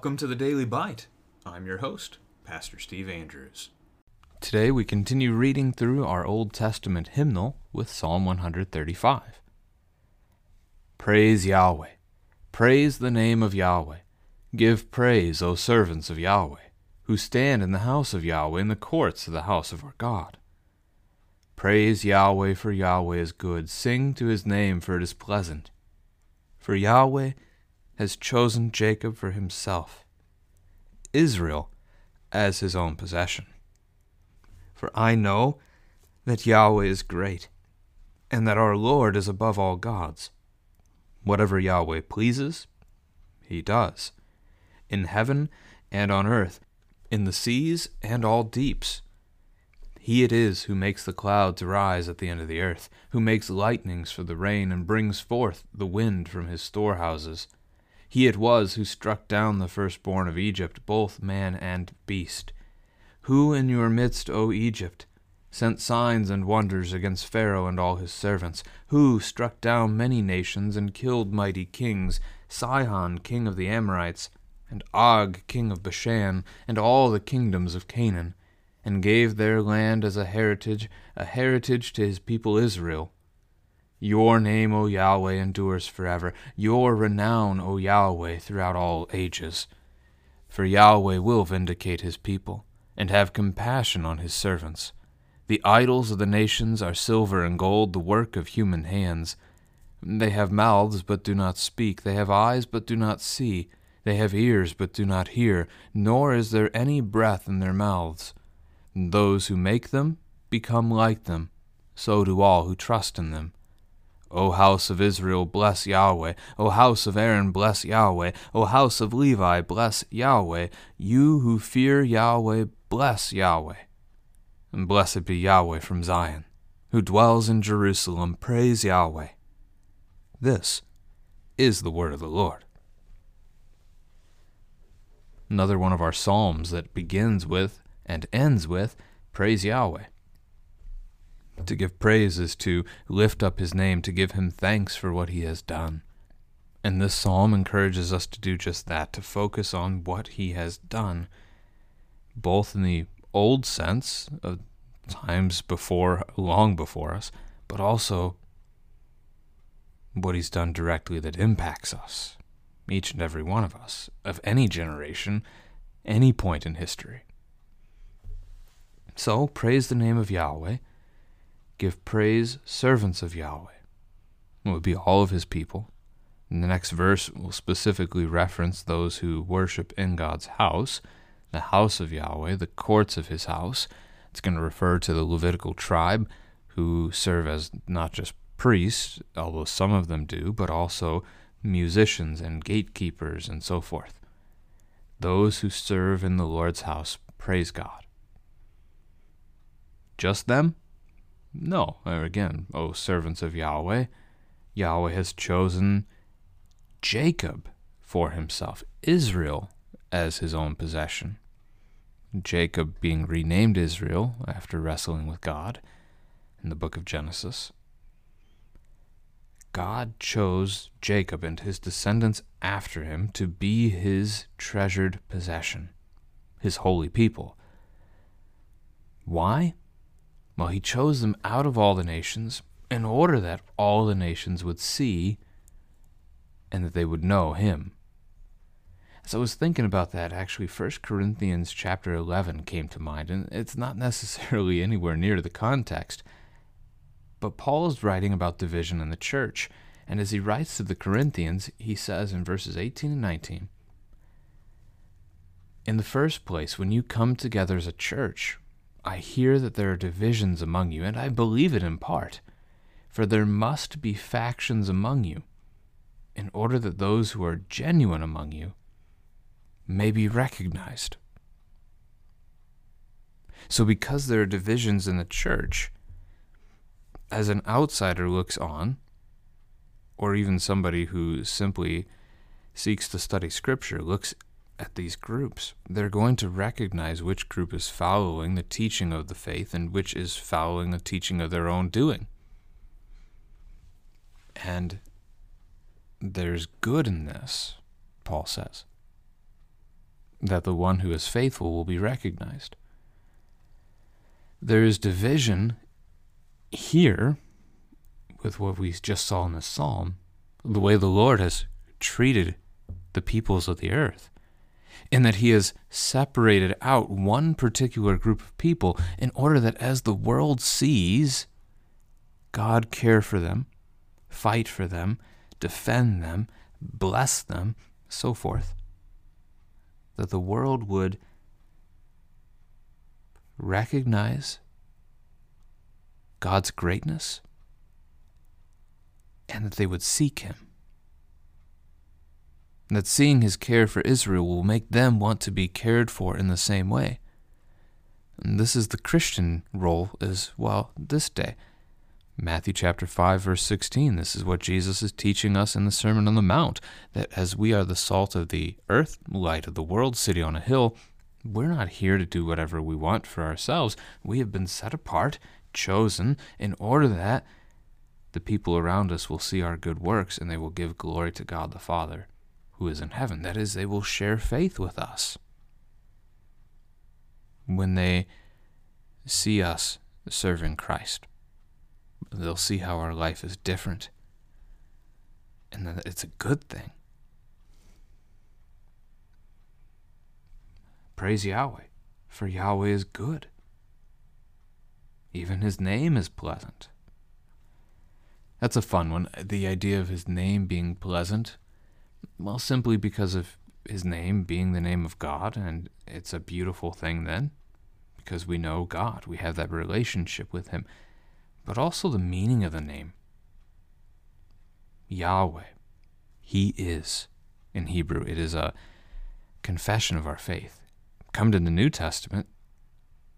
Welcome to the Daily Bite. I'm your host, Pastor Steve Andrews. Today we continue reading through our Old Testament hymnal with Psalm 135. Praise Yahweh. Praise the name of Yahweh. Give praise, O servants of Yahweh, who stand in the house of Yahweh in the courts of the house of our God. Praise Yahweh, for Yahweh is good. Sing to his name, for it is pleasant. For Yahweh has chosen Jacob for himself, Israel as his own possession. For I know that Yahweh is great, and that our Lord is above all gods. Whatever Yahweh pleases, he does, in heaven and on earth, in the seas and all deeps. He it is who makes the clouds rise at the end of the earth, who makes lightnings for the rain, and brings forth the wind from his storehouses. He it was who struck down the firstborn of Egypt, both man and beast. Who in your midst, O Egypt, sent signs and wonders against Pharaoh and all his servants? Who struck down many nations and killed mighty kings, Sihon king of the Amorites, and Og king of Bashan, and all the kingdoms of Canaan, and gave their land as a heritage, a heritage to his people Israel? Your name, O Yahweh, endures forever, your renown, O Yahweh, throughout all ages. For Yahweh will vindicate his people, and have compassion on his servants. The idols of the nations are silver and gold, the work of human hands. They have mouths, but do not speak, they have eyes, but do not see, they have ears, but do not hear, nor is there any breath in their mouths. Those who make them become like them, so do all who trust in them. O house of Israel, bless Yahweh. O house of Aaron, bless Yahweh. O house of Levi, bless Yahweh. You who fear Yahweh, bless Yahweh. And blessed be Yahweh from Zion, who dwells in Jerusalem. Praise Yahweh. This is the word of the Lord. Another one of our psalms that begins with and ends with Praise Yahweh. To give praise is to lift up his name, to give him thanks for what he has done. And this psalm encourages us to do just that, to focus on what he has done, both in the old sense of times before, long before us, but also what he's done directly that impacts us, each and every one of us, of any generation, any point in history. So, praise the name of Yahweh Give praise, servants of Yahweh. It would be all of his people. And the next verse will specifically reference those who worship in God's house, the house of Yahweh, the courts of his house. It's going to refer to the Levitical tribe who serve as not just priests, although some of them do, but also musicians and gatekeepers and so forth. Those who serve in the Lord's house praise God. Just them? No, er, again, O servants of Yahweh, Yahweh has chosen Jacob for himself, Israel as his own possession. Jacob being renamed Israel after wrestling with God in the book of Genesis. God chose Jacob and his descendants after him to be his treasured possession, his holy people. Why? Well, he chose them out of all the nations in order that all the nations would see and that they would know him. As I was thinking about that, actually, 1 Corinthians chapter 11 came to mind, and it's not necessarily anywhere near the context. But Paul is writing about division in the church, and as he writes to the Corinthians, he says in verses 18 and 19 In the first place, when you come together as a church, I hear that there are divisions among you, and I believe it in part. For there must be factions among you, in order that those who are genuine among you may be recognized. So, because there are divisions in the church, as an outsider looks on, or even somebody who simply seeks to study Scripture looks at these groups, they're going to recognize which group is following the teaching of the faith and which is following the teaching of their own doing. And there's good in this, Paul says, that the one who is faithful will be recognized. There is division here with what we just saw in the psalm, the way the Lord has treated the peoples of the earth, in that He has separated out one particular group of people in order that as the world sees God care for them, fight for them, defend them, bless them, so forth, that the world would recognize God's greatness and that they would seek him. And that seeing his care for Israel will make them want to be cared for in the same way. And this is the Christian role as well this day. Matthew chapter 5 verse 16 this is what Jesus is teaching us in the Sermon on the Mount that as we are the salt of the earth light of the world city on a hill we're not here to do whatever we want for ourselves we have been set apart chosen in order that the people around us will see our good works and they will give glory to God the Father who is in heaven. That is, they will share faith with us. When they see us serving Christ, they'll see how our life is different and that it's a good thing. Praise Yahweh, for Yahweh is good. Even his name is pleasant. That's a fun one. The idea of his name being pleasant. Well, simply because of his name being the name of God, and it's a beautiful thing then, because we know God, we have that relationship with him, but also the meaning of the name. Yahweh, He is in Hebrew. It is a confession of our faith. Come to the New Testament,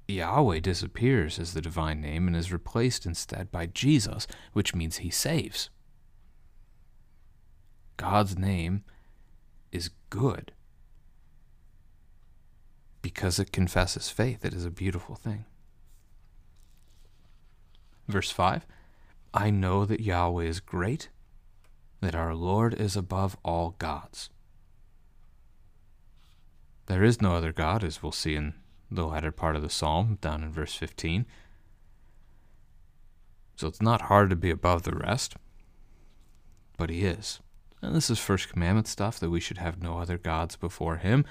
Yahweh disappears as the divine name and is replaced instead by Jesus, which means he saves. God's name is good because it confesses faith. It is a beautiful thing. Verse 5 I know that Yahweh is great, that our Lord is above all gods. There is no other God, as we'll see in the latter part of the psalm, down in verse 15. So it's not hard to be above the rest, but he is. And this is first commandment stuff that we should have no other gods before him,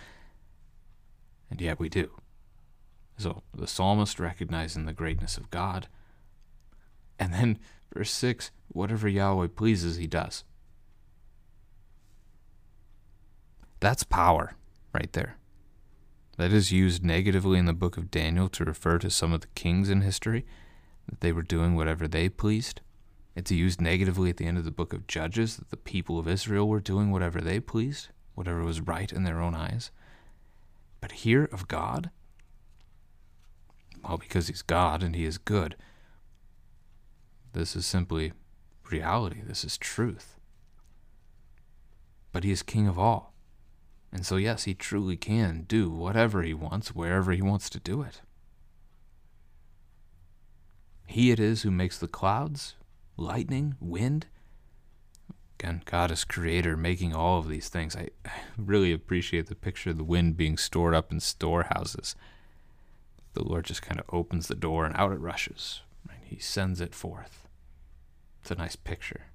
and yet we do. So the psalmist recognizing the greatness of God. And then verse 6 whatever Yahweh pleases, he does. That's power right there. That is used negatively in the book of Daniel to refer to some of the kings in history, that they were doing whatever they pleased. It's used negatively at the end of the book of Judges, that the people of Israel were doing whatever they pleased, whatever was right in their own eyes. But here of God, well, because He's God and He is good, this is simply reality. This is truth. But He is King of all. And so, yes, he truly can do whatever he wants, wherever he wants to do it. He it is who makes the clouds, lightning, wind. Again, God is creator, making all of these things. I, really appreciate the picture of the wind being stored up in storehouses. The Lord just kind of opens the door and out it rushes. Right? He sends it forth. It's a nice picture.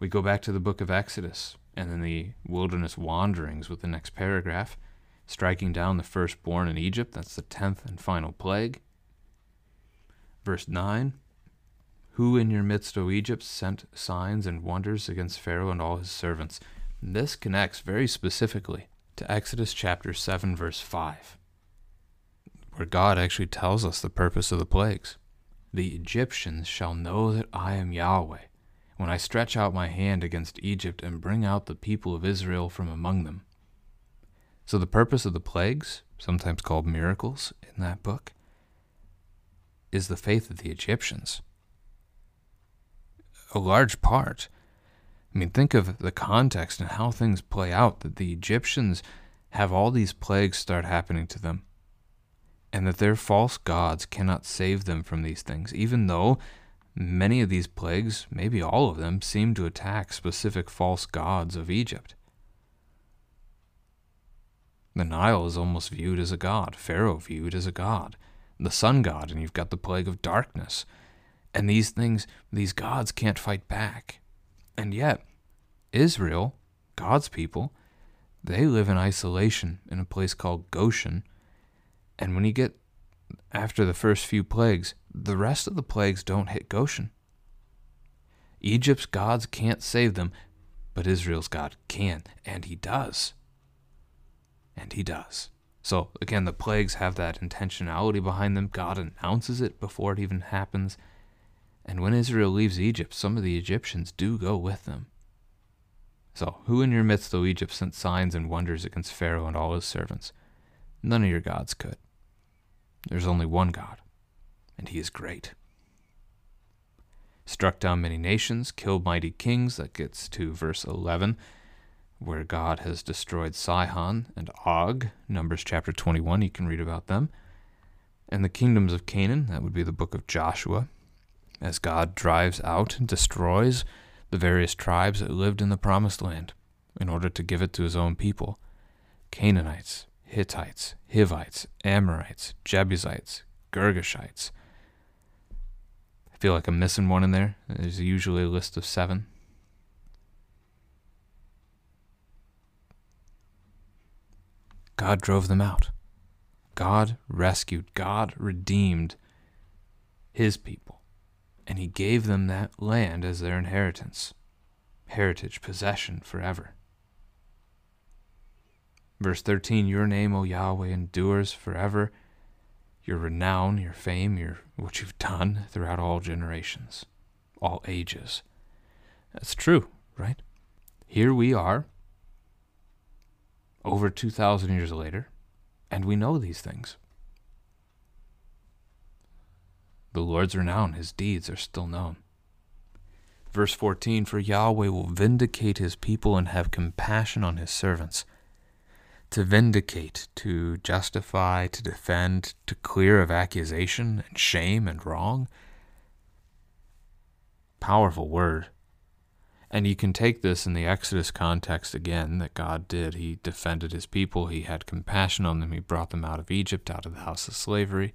We go back to the book of Exodus and then the wilderness wanderings with the next paragraph, striking down the firstborn in Egypt. That's the tenth and final plague. Verse 9 Who in your midst, O Egypt, sent signs and wonders against Pharaoh and all his servants? This connects very specifically to Exodus chapter 7, verse 5, where God actually tells us the purpose of the plagues. The Egyptians shall know that I am Yahweh when I stretch out my hand against Egypt and bring out the people of Israel from among them. So, the purpose of the plagues, sometimes called miracles in that book, is the faith of the Egyptians. A large part. I mean, think of the context and how things play out that the Egyptians have all these plagues start happening to them, and that their false gods cannot save them from these things, even though many of these plagues, maybe all of them, seem to attack specific false gods of Egypt. The Nile is almost viewed as a god, Pharaoh viewed as a god, the sun god, and you've got the plague of darkness. And these things, these gods can't fight back. And yet, Israel, God's people, they live in isolation in a place called Goshen. And when you get after the first few plagues, the rest of the plagues don't hit Goshen. Egypt's gods can't save them, but Israel's God can, and he does. And he does. So, again, the plagues have that intentionality behind them. God announces it before it even happens. And when Israel leaves Egypt, some of the Egyptians do go with them. So, who in your midst, O Egypt, sent signs and wonders against Pharaoh and all his servants? None of your gods could. There's only one God, and he is great. Struck down many nations, killed mighty kings. That gets to verse 11, where God has destroyed Sihon and Og. Numbers chapter 21, you can read about them. And the kingdoms of Canaan, that would be the book of Joshua, as God drives out and destroys the various tribes that lived in the promised land in order to give it to his own people Canaanites, Hittites, Hivites, Amorites, Jebusites, Girgashites. I feel like I'm missing one in there. There's usually a list of seven. God drove them out. God rescued, God redeemed his people, and he gave them that land as their inheritance, heritage, possession forever. Verse 13 Your name, O Yahweh, endures forever. Your renown, your fame, your what you've done throughout all generations, all ages. That's true, right? Here we are, over 2,000 years later, and we know these things. The Lord's renown, his deeds are still known. Verse 14 For Yahweh will vindicate his people and have compassion on his servants to vindicate, to justify, to defend, to clear of accusation and shame and wrong. Powerful word. And you can take this in the Exodus context again that God did. He defended his people, he had compassion on them, he brought them out of Egypt, out of the house of slavery,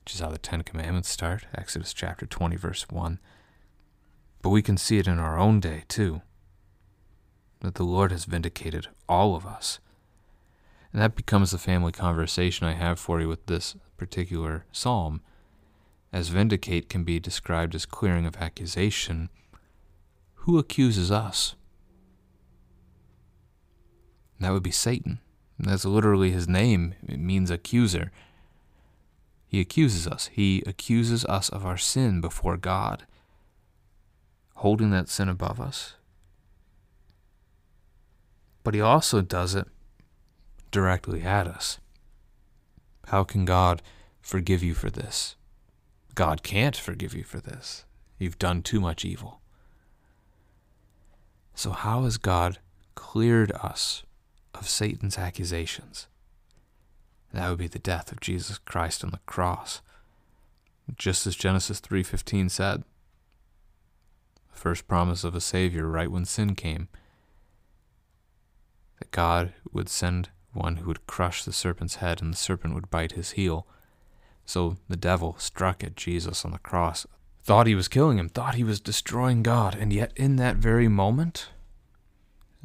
which is how the Ten Commandments start, Exodus chapter 20, verse 1. But we can see it in our own day, too, that the Lord has vindicated all of us and that becomes the family conversation I have for you with this particular psalm. As vindicate can be described as clearing of accusation, who accuses us? That would be Satan. That's literally his name. It means accuser. He accuses us. He accuses us of our sin before God, holding that sin above us. But he also does it directly at us. How can God forgive you for this? God can't forgive you for this. You've done too much evil. So, how has God cleared us of Satan's accusations? That would be the death of Jesus Christ on the cross. Just as Genesis 3:15 said, the first promise of a savior right when sin came, that God would send one who would crush the serpent's head and the serpent would bite his heel. So the devil struck at Jesus on the cross, thought he was killing him, thought he was destroying God, and yet in that very moment,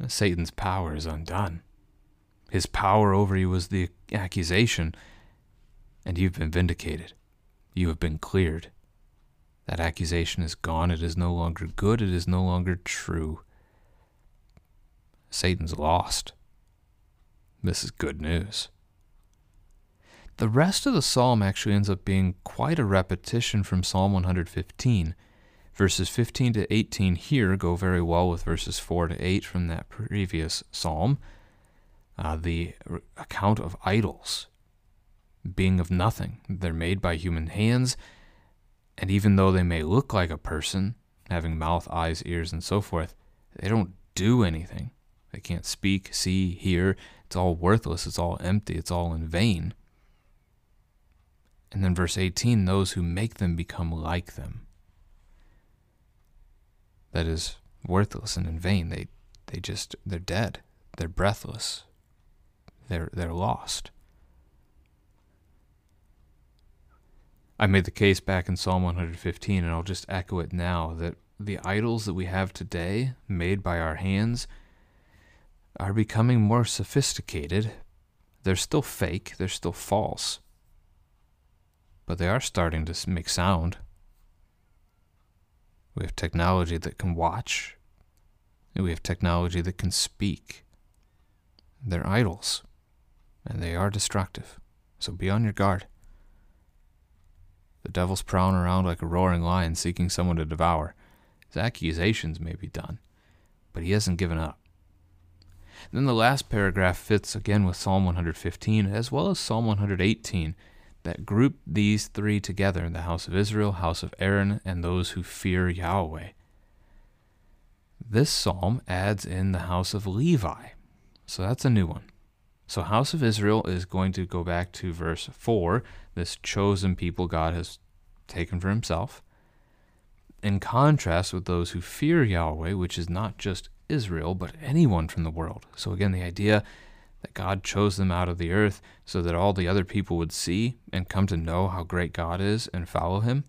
Satan's power is undone. His power over you was the accusation, and you've been vindicated. You have been cleared. That accusation is gone. It is no longer good. It is no longer true. Satan's lost. This is good news. The rest of the psalm actually ends up being quite a repetition from Psalm 115. Verses 15 to 18 here go very well with verses 4 to 8 from that previous psalm. Uh, the account of idols being of nothing, they're made by human hands, And even though they may look like a person, having mouth, eyes, ears, and so forth, they don't do anything. They can't speak, see, hear. It's all worthless. It's all empty. It's all in vain. And then verse 18 those who make them become like them. That is worthless and in vain. They, they just, they're dead. They're breathless. They're, they're lost. I made the case back in Psalm 115, and I'll just echo it now that the idols that we have today, made by our hands, are becoming more sophisticated. They're still fake, they're still false, but they are starting to make sound. We have technology that can watch, and we have technology that can speak. They're idols, and they are destructive, so be on your guard. The devil's prowling around like a roaring lion seeking someone to devour. His accusations may be done, but he hasn't given up. Then the last paragraph fits again with Psalm 115 as well as Psalm 118 that group these three together the house of Israel, house of Aaron, and those who fear Yahweh. This psalm adds in the house of Levi. So that's a new one. So, house of Israel is going to go back to verse 4, this chosen people God has taken for himself, in contrast with those who fear Yahweh, which is not just Israel, but anyone from the world. So, again, the idea that God chose them out of the earth so that all the other people would see and come to know how great God is and follow him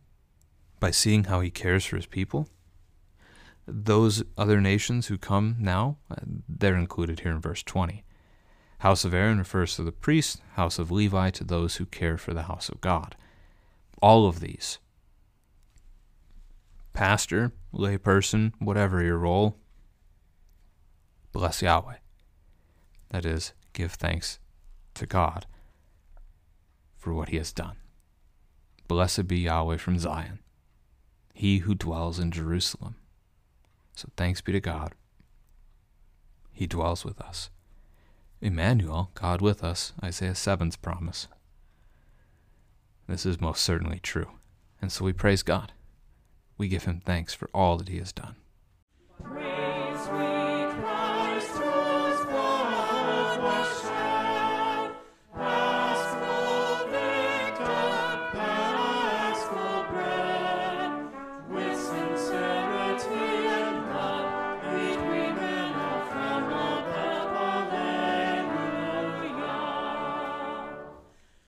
by seeing how he cares for his people. Those other nations who come now, uh, they're included here in verse 20. House of Aaron refers to the priests, house of Levi to those who care for the house of God. All of these, pastor, layperson, whatever your role, bless Yahweh. That is, give thanks to God for what he has done. Blessed be Yahweh from Zion, he who dwells in Jerusalem. So thanks be to God. He dwells with us. Emmanuel, God with us, Isaiah 7's promise. This is most certainly true, and so we praise God. We give him thanks for all that he has done.